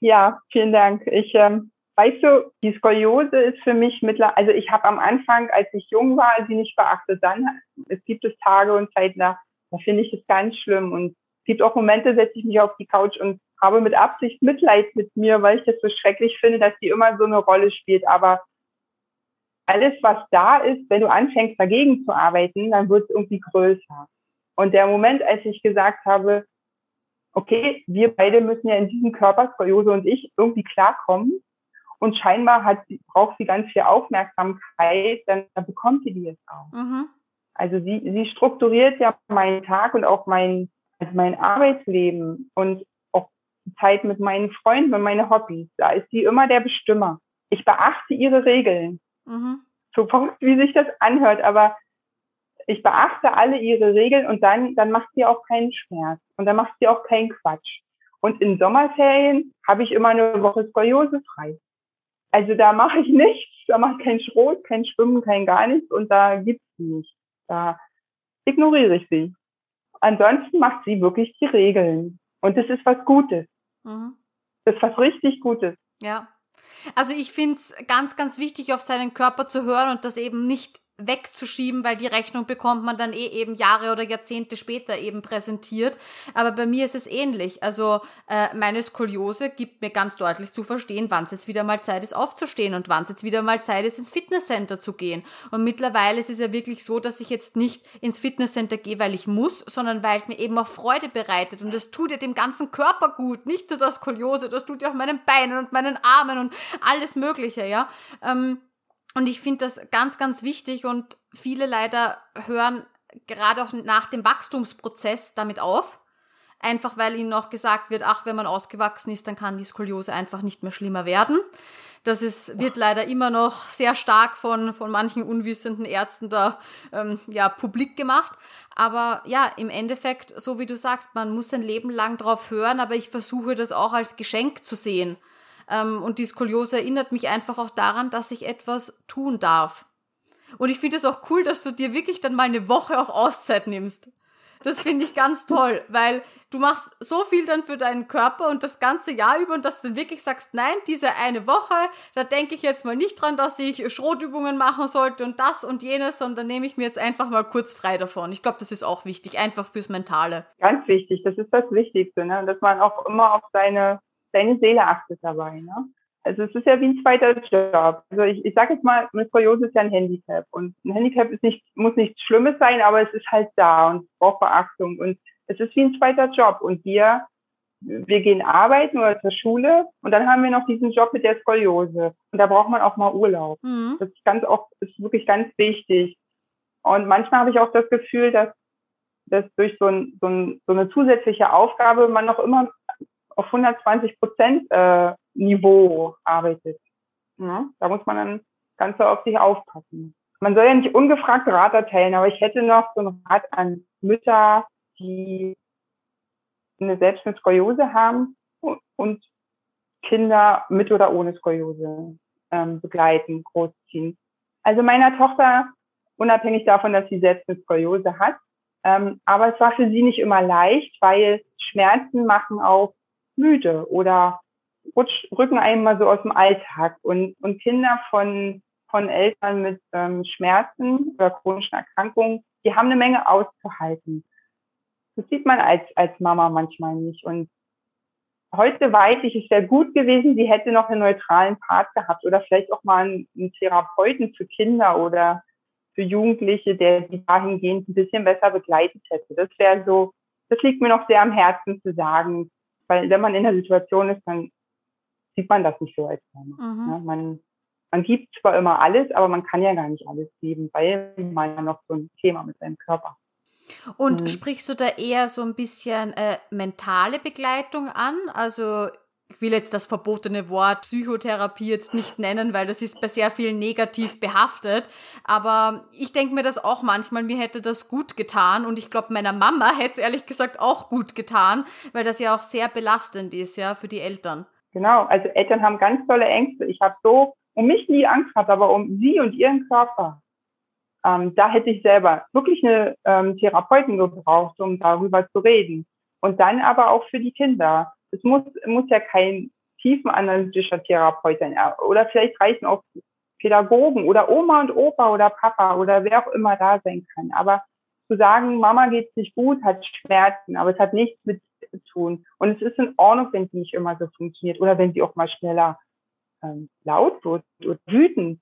Ja, vielen Dank. Ich ähm, Weißt du, die Skoliose ist für mich mittlerweile, also ich habe am Anfang, als ich jung war, sie nicht beachtet. Dann, es gibt es Tage und Zeiten, da, da finde ich es ganz schlimm. Und es gibt auch Momente, setze ich mich auf die Couch und habe mit Absicht Mitleid mit mir, weil ich das so schrecklich finde, dass die immer so eine Rolle spielt. Aber alles, was da ist, wenn du anfängst dagegen zu arbeiten, dann wird es irgendwie größer. Und der Moment, als ich gesagt habe, okay, wir beide müssen ja in diesem Körper, Skoliose und ich, irgendwie klarkommen, und scheinbar hat braucht sie ganz viel Aufmerksamkeit, dann, dann bekommt sie die jetzt auch. Mhm. Also sie, sie strukturiert ja meinen Tag und auch mein, also mein Arbeitsleben und auch die Zeit mit meinen Freunden und meine Hobbys. Da ist sie immer der Bestimmer. Ich beachte ihre Regeln. Mhm. So verrückt, wie sich das anhört, aber ich beachte alle ihre Regeln und dann, dann macht sie auch keinen Schmerz und dann macht sie auch keinen Quatsch. Und in Sommerferien habe ich immer eine Woche Skoliose frei. Also da mache ich nichts, da mache ich kein Schrot, kein Schwimmen, kein gar nichts und da gibt's sie nicht. Da ignoriere ich sie. Ansonsten macht sie wirklich die Regeln. Und das ist was Gutes. Mhm. Das ist was richtig Gutes. Ja. Also ich finde es ganz, ganz wichtig, auf seinen Körper zu hören und das eben nicht wegzuschieben, weil die Rechnung bekommt man dann eh eben Jahre oder Jahrzehnte später eben präsentiert. Aber bei mir ist es ähnlich. Also äh, meine Skoliose gibt mir ganz deutlich zu verstehen, wann es jetzt wieder mal Zeit ist aufzustehen und wann es jetzt wieder mal Zeit ist ins Fitnesscenter zu gehen. Und mittlerweile ist es ja wirklich so, dass ich jetzt nicht ins Fitnesscenter gehe, weil ich muss, sondern weil es mir eben auch Freude bereitet und es tut ja dem ganzen Körper gut. Nicht nur das Skoliose, das tut ja auch meinen Beinen und meinen Armen und alles Mögliche, ja. Ähm, und ich finde das ganz, ganz wichtig und viele leider hören gerade auch nach dem Wachstumsprozess damit auf. Einfach weil ihnen noch gesagt wird, ach, wenn man ausgewachsen ist, dann kann die Skoliose einfach nicht mehr schlimmer werden. Das ist, wird leider immer noch sehr stark von, von manchen unwissenden Ärzten da ähm, ja, publik gemacht. Aber ja, im Endeffekt, so wie du sagst, man muss ein Leben lang drauf hören, aber ich versuche das auch als Geschenk zu sehen. Ähm, und die Skoliose erinnert mich einfach auch daran, dass ich etwas tun darf. Und ich finde es auch cool, dass du dir wirklich dann mal eine Woche auch Auszeit nimmst. Das finde ich ganz toll, weil du machst so viel dann für deinen Körper und das ganze Jahr über und dass du dann wirklich sagst, nein, diese eine Woche, da denke ich jetzt mal nicht dran, dass ich Schrotübungen machen sollte und das und jenes, sondern nehme ich mir jetzt einfach mal kurz frei davon. Ich glaube, das ist auch wichtig, einfach fürs Mentale. Ganz wichtig, das ist das Wichtigste, ne? dass man auch immer auf seine seine Seele achtet dabei. Ne? also es ist ja wie ein zweiter Job. Also ich, ich sage jetzt mal, eine Skoliose ist ja ein Handicap und ein Handicap ist nicht, muss nichts Schlimmes sein, aber es ist halt da und braucht Beachtung und es ist wie ein zweiter Job und wir, wir gehen arbeiten oder zur Schule und dann haben wir noch diesen Job mit der Skoliose und da braucht man auch mal Urlaub. Mhm. Das ist ganz oft, ist wirklich ganz wichtig. Und manchmal habe ich auch das Gefühl, dass, dass durch so, ein, so, ein, so eine zusätzliche Aufgabe man noch immer auf 120 Prozent äh, Niveau arbeitet. Ja, da muss man dann ganz so auf sich aufpassen. Man soll ja nicht ungefragt Rat erteilen, aber ich hätte noch so einen Rat an Mütter, die eine selbst eine Skoliose haben und Kinder mit oder ohne Skoliose ähm, begleiten, großziehen. Also meiner Tochter, unabhängig davon, dass sie selbst eine Skoliose hat, ähm, aber es war für sie nicht immer leicht, weil Schmerzen machen auch müde oder rutsch, rücken einem mal so aus dem Alltag. Und, und Kinder von, von Eltern mit ähm, Schmerzen oder chronischen Erkrankungen, die haben eine Menge auszuhalten. Das sieht man als, als Mama manchmal nicht. Und heute weiß ich, es wäre gut gewesen, sie hätte noch einen neutralen Part gehabt oder vielleicht auch mal einen, einen Therapeuten für Kinder oder für Jugendliche, der sie dahingehend ein bisschen besser begleitet hätte. Das wäre so, das liegt mir noch sehr am Herzen zu sagen, weil wenn man in der Situation ist, dann sieht man das nicht so als Mama. Mhm. Ja, man, man gibt zwar immer alles, aber man kann ja gar nicht alles geben, weil man ja noch so ein Thema mit seinem Körper. Und mhm. sprichst du da eher so ein bisschen äh, mentale Begleitung an? Also ich will jetzt das verbotene Wort Psychotherapie jetzt nicht nennen, weil das ist bei sehr vielen negativ behaftet. Aber ich denke mir das auch manchmal, mir hätte das gut getan. Und ich glaube, meiner Mama hätte es ehrlich gesagt auch gut getan, weil das ja auch sehr belastend ist, ja, für die Eltern. Genau, also Eltern haben ganz tolle Ängste. Ich habe so um mich nie Angst gehabt, aber um sie und ihren Körper. Ähm, da hätte ich selber wirklich eine ähm, Therapeuten gebraucht, um darüber zu reden. Und dann aber auch für die Kinder. Es muss, muss ja kein tiefenanalytischer Therapeut sein. Oder vielleicht reichen auch Pädagogen oder Oma und Opa oder Papa oder wer auch immer da sein kann. Aber zu sagen, Mama geht's nicht gut, hat Schmerzen, aber es hat nichts mit zu tun. Und es ist in Ordnung, wenn sie nicht immer so funktioniert oder wenn sie auch mal schneller ähm, laut wird oder wütend.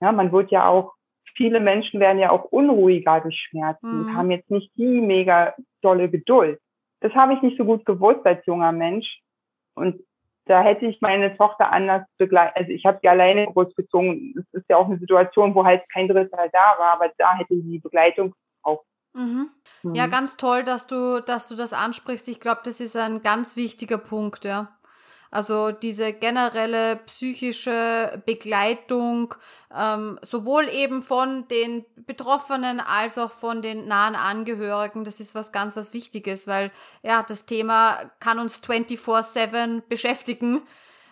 Ja, man wird ja auch, viele Menschen werden ja auch unruhiger durch Schmerzen mhm. und haben jetzt nicht die mega dolle Geduld. Das habe ich nicht so gut gewusst als junger Mensch. Und da hätte ich meine Tochter anders begleitet. Also ich habe sie alleine großgezogen. Es ist ja auch eine Situation, wo halt kein Dritter da war, aber da hätte sie Begleitung auch Mhm. Mhm. Ja, ganz toll, dass du, dass du das ansprichst. Ich glaube, das ist ein ganz wichtiger Punkt, ja. Also diese generelle psychische Begleitung, ähm, sowohl eben von den Betroffenen als auch von den nahen Angehörigen, das ist was ganz was Wichtiges, weil ja, das Thema kann uns 24-7 beschäftigen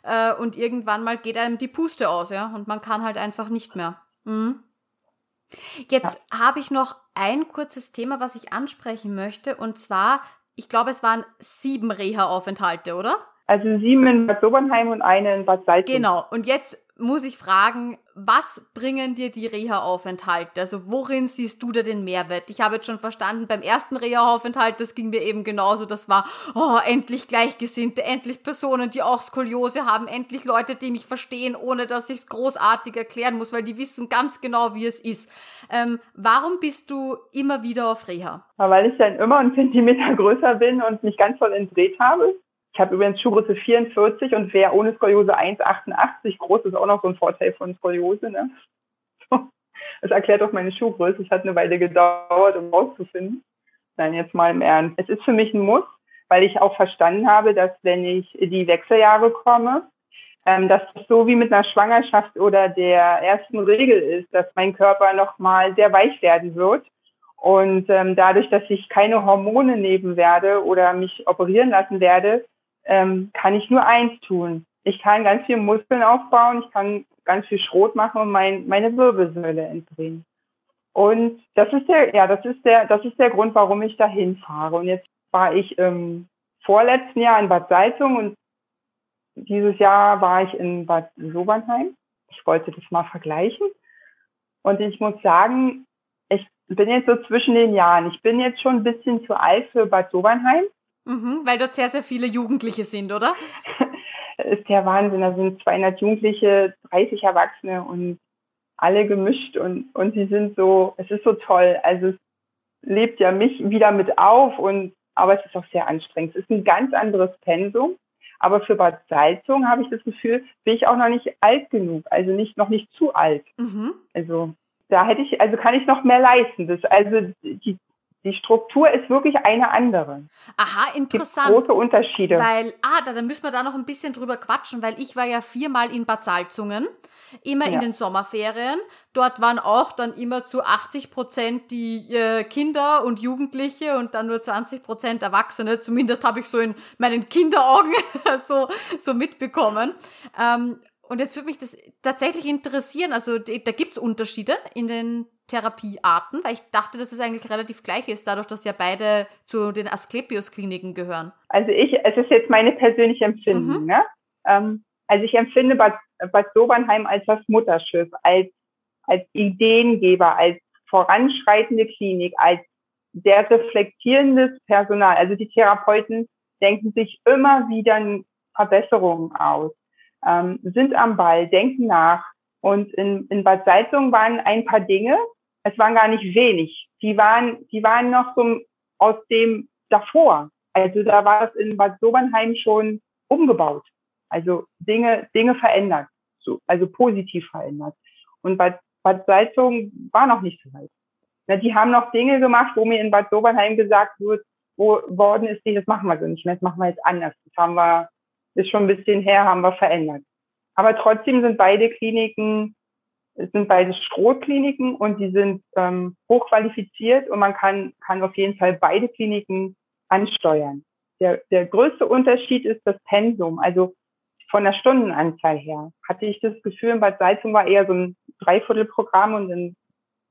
äh, und irgendwann mal geht einem die Puste aus, ja, und man kann halt einfach nicht mehr. Mhm. Jetzt ja. habe ich noch ein kurzes Thema, was ich ansprechen möchte. Und zwar, ich glaube, es waren sieben Reha-Aufenthalte, oder? Also sieben in Bad Sobernheim und eine in Bad Salzburg. Genau. Und jetzt muss ich fragen, was bringen dir die Reha-Aufenthalte? Also worin siehst du da den Mehrwert? Ich habe jetzt schon verstanden, beim ersten Reha-Aufenthalt, das ging mir eben genauso, das war, oh, endlich Gleichgesinnte, endlich Personen, die auch Skoliose haben, endlich Leute, die mich verstehen, ohne dass ich es großartig erklären muss, weil die wissen ganz genau, wie es ist. Ähm, warum bist du immer wieder auf Reha? Weil ich dann immer einen Zentimeter größer bin und mich ganz voll entdreht habe. Ich habe übrigens Schuhgröße 44 und wer ohne Skoliose 1,88 groß ist auch noch so ein Vorteil von Skoliose. Ne? Das erklärt auch meine Schuhgröße. Es hat eine Weile gedauert, um rauszufinden. Nein, jetzt mal im Ernst. Es ist für mich ein Muss, weil ich auch verstanden habe, dass wenn ich die Wechseljahre komme, ähm, dass das so wie mit einer Schwangerschaft oder der ersten Regel ist, dass mein Körper nochmal sehr weich werden wird. Und ähm, dadurch, dass ich keine Hormone nehmen werde oder mich operieren lassen werde, ähm, kann ich nur eins tun. Ich kann ganz viel Muskeln aufbauen, ich kann ganz viel Schrot machen und mein, meine Wirbelsäule entdrehen. Und das ist der, ja, das ist der, das ist der Grund, warum ich dahin fahre. Und jetzt war ich im vorletzten Jahr in Bad Salzung und dieses Jahr war ich in Bad Sobernheim. Ich wollte das mal vergleichen. Und ich muss sagen, ich bin jetzt so zwischen den Jahren. Ich bin jetzt schon ein bisschen zu alt für Bad Sobernheim. Mhm, weil dort sehr, sehr viele Jugendliche sind, oder? ist der Wahnsinn. Da sind 200 Jugendliche, 30 Erwachsene und alle gemischt und, und sie sind so, es ist so toll. Also es lebt ja mich wieder mit auf und, aber es ist auch sehr anstrengend. Es ist ein ganz anderes Pensum. Aber für Bad Salzung habe ich das Gefühl, bin ich auch noch nicht alt genug, also nicht, noch nicht zu alt. Mhm. Also da hätte ich, also kann ich noch mehr leisten. Das, also die, die Struktur ist wirklich eine andere. Aha, interessant. große Unterschiede. Weil, ah, da, dann müssen wir da noch ein bisschen drüber quatschen, weil ich war ja viermal in Bad Salzungen immer ja. in den Sommerferien. Dort waren auch dann immer zu 80 Prozent die äh, Kinder und Jugendliche und dann nur 20 Prozent Erwachsene. Zumindest habe ich so in meinen Kinderaugen so, so mitbekommen. Ähm, und jetzt würde mich das tatsächlich interessieren. Also da gibt es Unterschiede in den Therapiearten, weil ich dachte, dass es eigentlich relativ gleich ist, dadurch, dass ja beide zu den Asklepios-Kliniken gehören. Also ich, es ist jetzt meine persönliche Empfindung. Mhm. Ne? Ähm, also ich empfinde Bad, Bad Sobernheim als das Mutterschiff, als, als Ideengeber, als voranschreitende Klinik, als sehr reflektierendes Personal. Also die Therapeuten denken sich immer wieder Verbesserungen aus, ähm, sind am Ball, denken nach. Und in, in Bad Salzung waren ein paar Dinge, es waren gar nicht wenig. Die waren, die waren noch so aus dem davor. Also da war es in Bad Sobernheim schon umgebaut. Also Dinge, Dinge verändert, so, also positiv verändert. Und Bad, Bad Salzung war noch nicht so weit. Na, die haben noch Dinge gemacht, wo mir in Bad Sobernheim gesagt wird, wo worden ist, das machen wir so nicht mehr, das machen wir jetzt anders. Das haben wir, ist schon ein bisschen her, haben wir verändert. Aber trotzdem sind beide Kliniken, es sind beide Strohkliniken und die sind ähm, hochqualifiziert und man kann, kann auf jeden Fall beide Kliniken ansteuern. Der, der größte Unterschied ist das Pensum. Also von der Stundenanzahl her hatte ich das Gefühl, in Bad Salzung war eher so ein Dreiviertelprogramm und in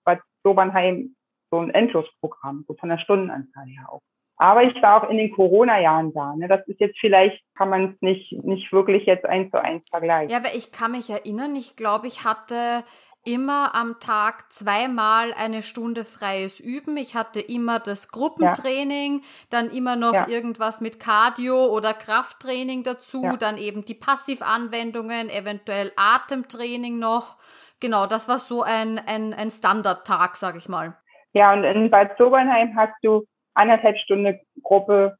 Bad Sobernheim so ein Endlosprogramm, so von der Stundenanzahl her auch. Aber ich war auch in den Corona-Jahren da. Ne? Das ist jetzt vielleicht, kann man es nicht, nicht wirklich jetzt eins zu eins vergleichen. Ja, weil ich kann mich erinnern, ich glaube, ich hatte immer am Tag zweimal eine Stunde freies Üben. Ich hatte immer das Gruppentraining, ja. dann immer noch ja. irgendwas mit Cardio oder Krafttraining dazu, ja. dann eben die Passivanwendungen, eventuell Atemtraining noch. Genau, das war so ein, ein, ein Standardtag, sag ich mal. Ja, und in Bad Sobernheim hast du anderthalb Stunden Gruppe,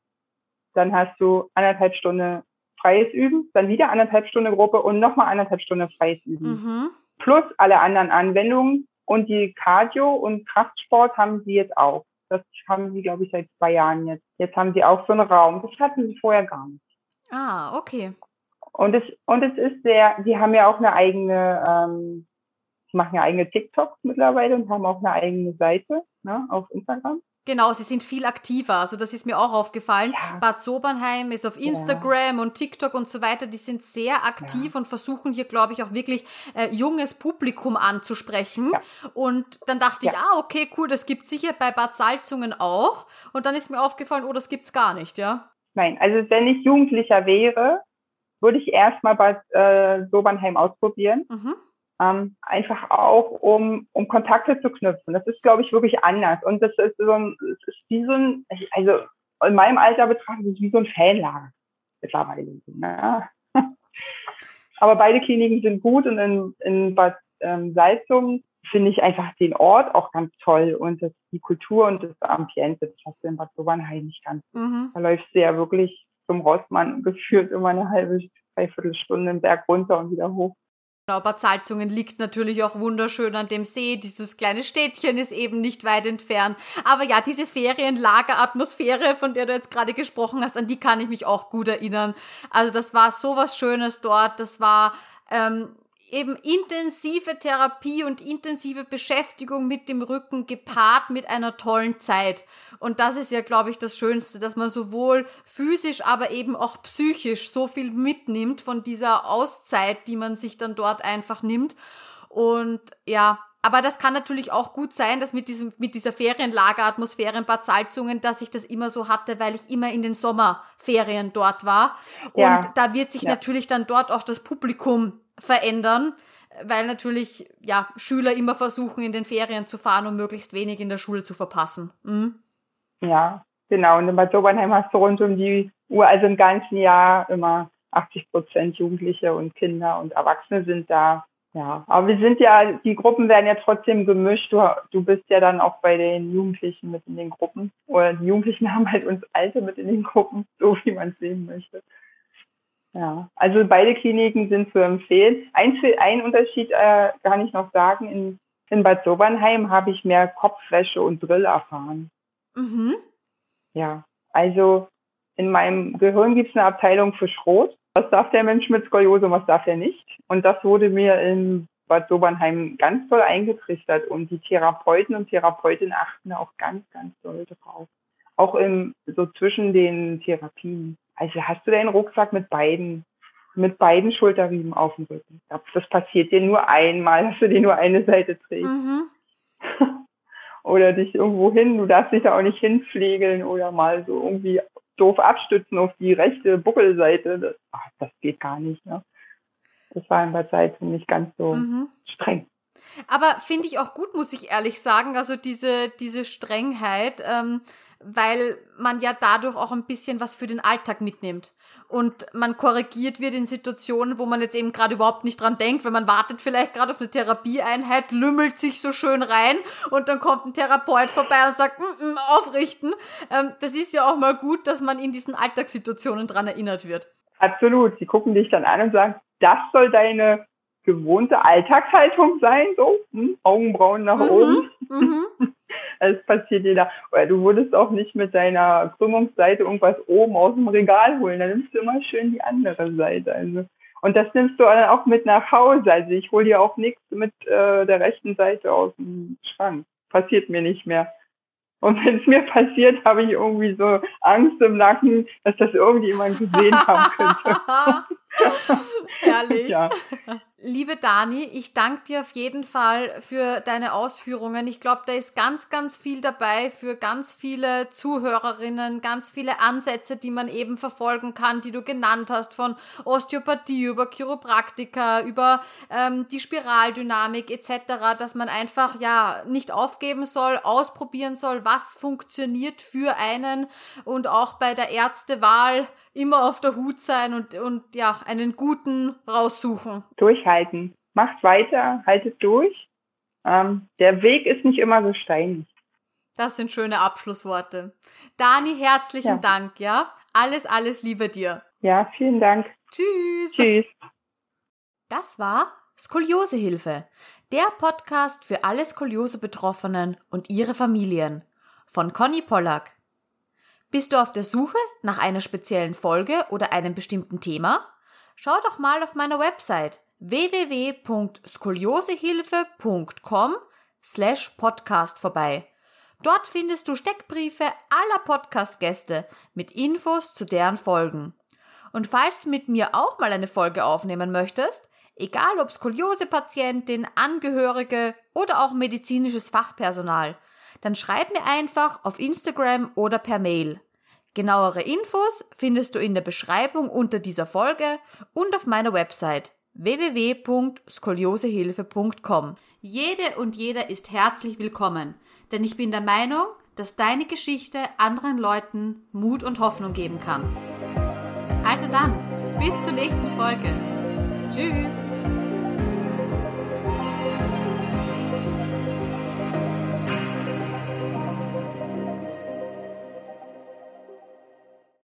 dann hast du anderthalb Stunden freies Üben, dann wieder anderthalb Stunden Gruppe und nochmal anderthalb Stunden freies Üben. Mhm plus alle anderen Anwendungen. Und die Cardio- und Kraftsport haben sie jetzt auch. Das haben sie, glaube ich, seit zwei Jahren jetzt. Jetzt haben sie auch so einen Raum. Das hatten sie vorher gar nicht. Ah, okay. Und es, und es ist sehr, sie haben ja auch eine eigene, ähm, sie machen ja eigene TikToks mittlerweile und haben auch eine eigene Seite ne, auf Instagram. Genau, sie sind viel aktiver. Also das ist mir auch aufgefallen. Ja. Bad Sobernheim ist auf Instagram ja. und TikTok und so weiter. Die sind sehr aktiv ja. und versuchen hier, glaube ich, auch wirklich äh, junges Publikum anzusprechen. Und dann dachte ich, ah, okay, cool, das gibt sicher bei Bad Salzungen auch. Und dann ist mir aufgefallen, oh, das gibt's gar nicht, ja? Nein, also wenn ich Jugendlicher wäre, würde ich erstmal Bad äh, Sobernheim ausprobieren. Mhm ähm, einfach auch um, um Kontakte zu knüpfen. Das ist, glaube ich, wirklich anders. Und das ist so ein, es ist wie so ein, also in meinem Alter betrachtet, ist wie so ein Fanlager mittlerweile. Ne? Aber beide Kliniken sind gut und in, in Bad ähm, Salzung finde ich einfach den Ort auch ganz toll und das, die Kultur und das Ambiente. Das hast du in Bad Sobernheim nicht ganz. Mhm. Da läufst du ja wirklich zum Rossmann geführt immer eine halbe, dreiviertel Stunde den Berg runter und wieder hoch. Genau, Bad Salzungen liegt natürlich auch wunderschön an dem See. Dieses kleine Städtchen ist eben nicht weit entfernt. Aber ja, diese Ferienlageratmosphäre, von der du jetzt gerade gesprochen hast, an die kann ich mich auch gut erinnern. Also das war so was Schönes dort. Das war ähm, eben intensive Therapie und intensive Beschäftigung mit dem Rücken gepaart mit einer tollen Zeit. Und das ist ja, glaube ich, das Schönste, dass man sowohl physisch, aber eben auch psychisch so viel mitnimmt von dieser Auszeit, die man sich dann dort einfach nimmt. Und ja, aber das kann natürlich auch gut sein, dass mit diesem, mit dieser Ferienlageratmosphäre in Bad Salzungen, dass ich das immer so hatte, weil ich immer in den Sommerferien dort war. Ja. Und da wird sich ja. natürlich dann dort auch das Publikum verändern, weil natürlich, ja, Schüler immer versuchen, in den Ferien zu fahren, um möglichst wenig in der Schule zu verpassen. Mhm. Ja, genau. Und in Bad Sobernheim hast du rund um die Uhr, also im ganzen Jahr immer 80 Prozent Jugendliche und Kinder und Erwachsene sind da. Ja, aber wir sind ja, die Gruppen werden ja trotzdem gemischt. Du, du bist ja dann auch bei den Jugendlichen mit in den Gruppen. Oder die Jugendlichen haben halt uns Alte mit in den Gruppen, so wie man es sehen möchte. Ja, also beide Kliniken sind zu empfehlen. Ein, ein Unterschied äh, kann ich noch sagen, in, in Bad Sobernheim habe ich mehr Kopfwäsche und Drill erfahren. Mhm. Ja, also in meinem Gehirn gibt es eine Abteilung für Schrot. Was darf der Mensch mit Skoliose und was darf er nicht? Und das wurde mir in Bad Sobernheim ganz toll eingetrichtert und die Therapeuten und Therapeutinnen achten auch ganz, ganz doll drauf. Auch im, so zwischen den Therapien. Also hast du deinen Rucksack mit beiden, mit beiden Schulterriemen auf dem Rücken. Das passiert dir nur einmal, dass du dir nur eine Seite trägst. Mhm. oder dich irgendwo hin, du darfst dich da auch nicht hinpflegeln oder mal so irgendwie doof abstützen auf die rechte Buckelseite. Das, ach, das geht gar nicht. Ne? Das war in der Zeit nicht ganz so mhm. streng. Aber finde ich auch gut, muss ich ehrlich sagen. Also diese, diese Strengheit, ähm, weil man ja dadurch auch ein bisschen was für den Alltag mitnimmt. Und man korrigiert wird in Situationen, wo man jetzt eben gerade überhaupt nicht dran denkt, weil man wartet vielleicht gerade auf eine Therapieeinheit, lümmelt sich so schön rein und dann kommt ein Therapeut vorbei und sagt, mm, mm, aufrichten. Ähm, das ist ja auch mal gut, dass man in diesen Alltagssituationen dran erinnert wird. Absolut. Sie gucken dich dann an und sagen, das soll deine gewohnte Alltagshaltung sein, so hm, Augenbrauen nach mhm, oben. Mhm. Es passiert jeder. Oder du würdest auch nicht mit deiner Krümmungsseite irgendwas oben aus dem Regal holen. Dann nimmst du immer schön die andere Seite. Also und das nimmst du dann auch mit nach Hause. Also ich hole dir auch nichts mit äh, der rechten Seite aus dem Schrank. Passiert mir nicht mehr. Und wenn es mir passiert, habe ich irgendwie so Angst im Nacken, dass das irgendjemand gesehen haben könnte. Herrlich. Ja. Liebe Dani, ich danke dir auf jeden Fall für deine Ausführungen. Ich glaube, da ist ganz, ganz viel dabei für ganz viele Zuhörerinnen, ganz viele Ansätze, die man eben verfolgen kann, die du genannt hast, von Osteopathie über Chiropraktika, über ähm, die Spiraldynamik etc., dass man einfach ja nicht aufgeben soll, ausprobieren soll, was funktioniert für einen und auch bei der Ärztewahl immer auf der Hut sein und, und ja, einen guten raussuchen. Durchhalten. Macht weiter, haltet durch. Ähm, der Weg ist nicht immer so steinig. Das sind schöne Abschlussworte. Dani, herzlichen ja. Dank, ja? Alles, alles Liebe dir. Ja, vielen Dank. Tschüss. Tschüss. Das war Skoliosehilfe, der Podcast für alle Skoliose-Betroffenen und ihre Familien von Conny Pollack. Bist du auf der Suche nach einer speziellen Folge oder einem bestimmten Thema? Schau doch mal auf meiner Website www.skoliosehilfe.com slash podcast vorbei. Dort findest du Steckbriefe aller Podcast-Gäste mit Infos zu deren Folgen. Und falls du mit mir auch mal eine Folge aufnehmen möchtest, egal ob Skoliose-Patientin, Angehörige oder auch medizinisches Fachpersonal, dann schreib mir einfach auf Instagram oder per Mail. Genauere Infos findest du in der Beschreibung unter dieser Folge und auf meiner Website www.skoliosehilfe.com. Jede und jeder ist herzlich willkommen, denn ich bin der Meinung, dass deine Geschichte anderen Leuten Mut und Hoffnung geben kann. Also dann, bis zur nächsten Folge. Tschüss!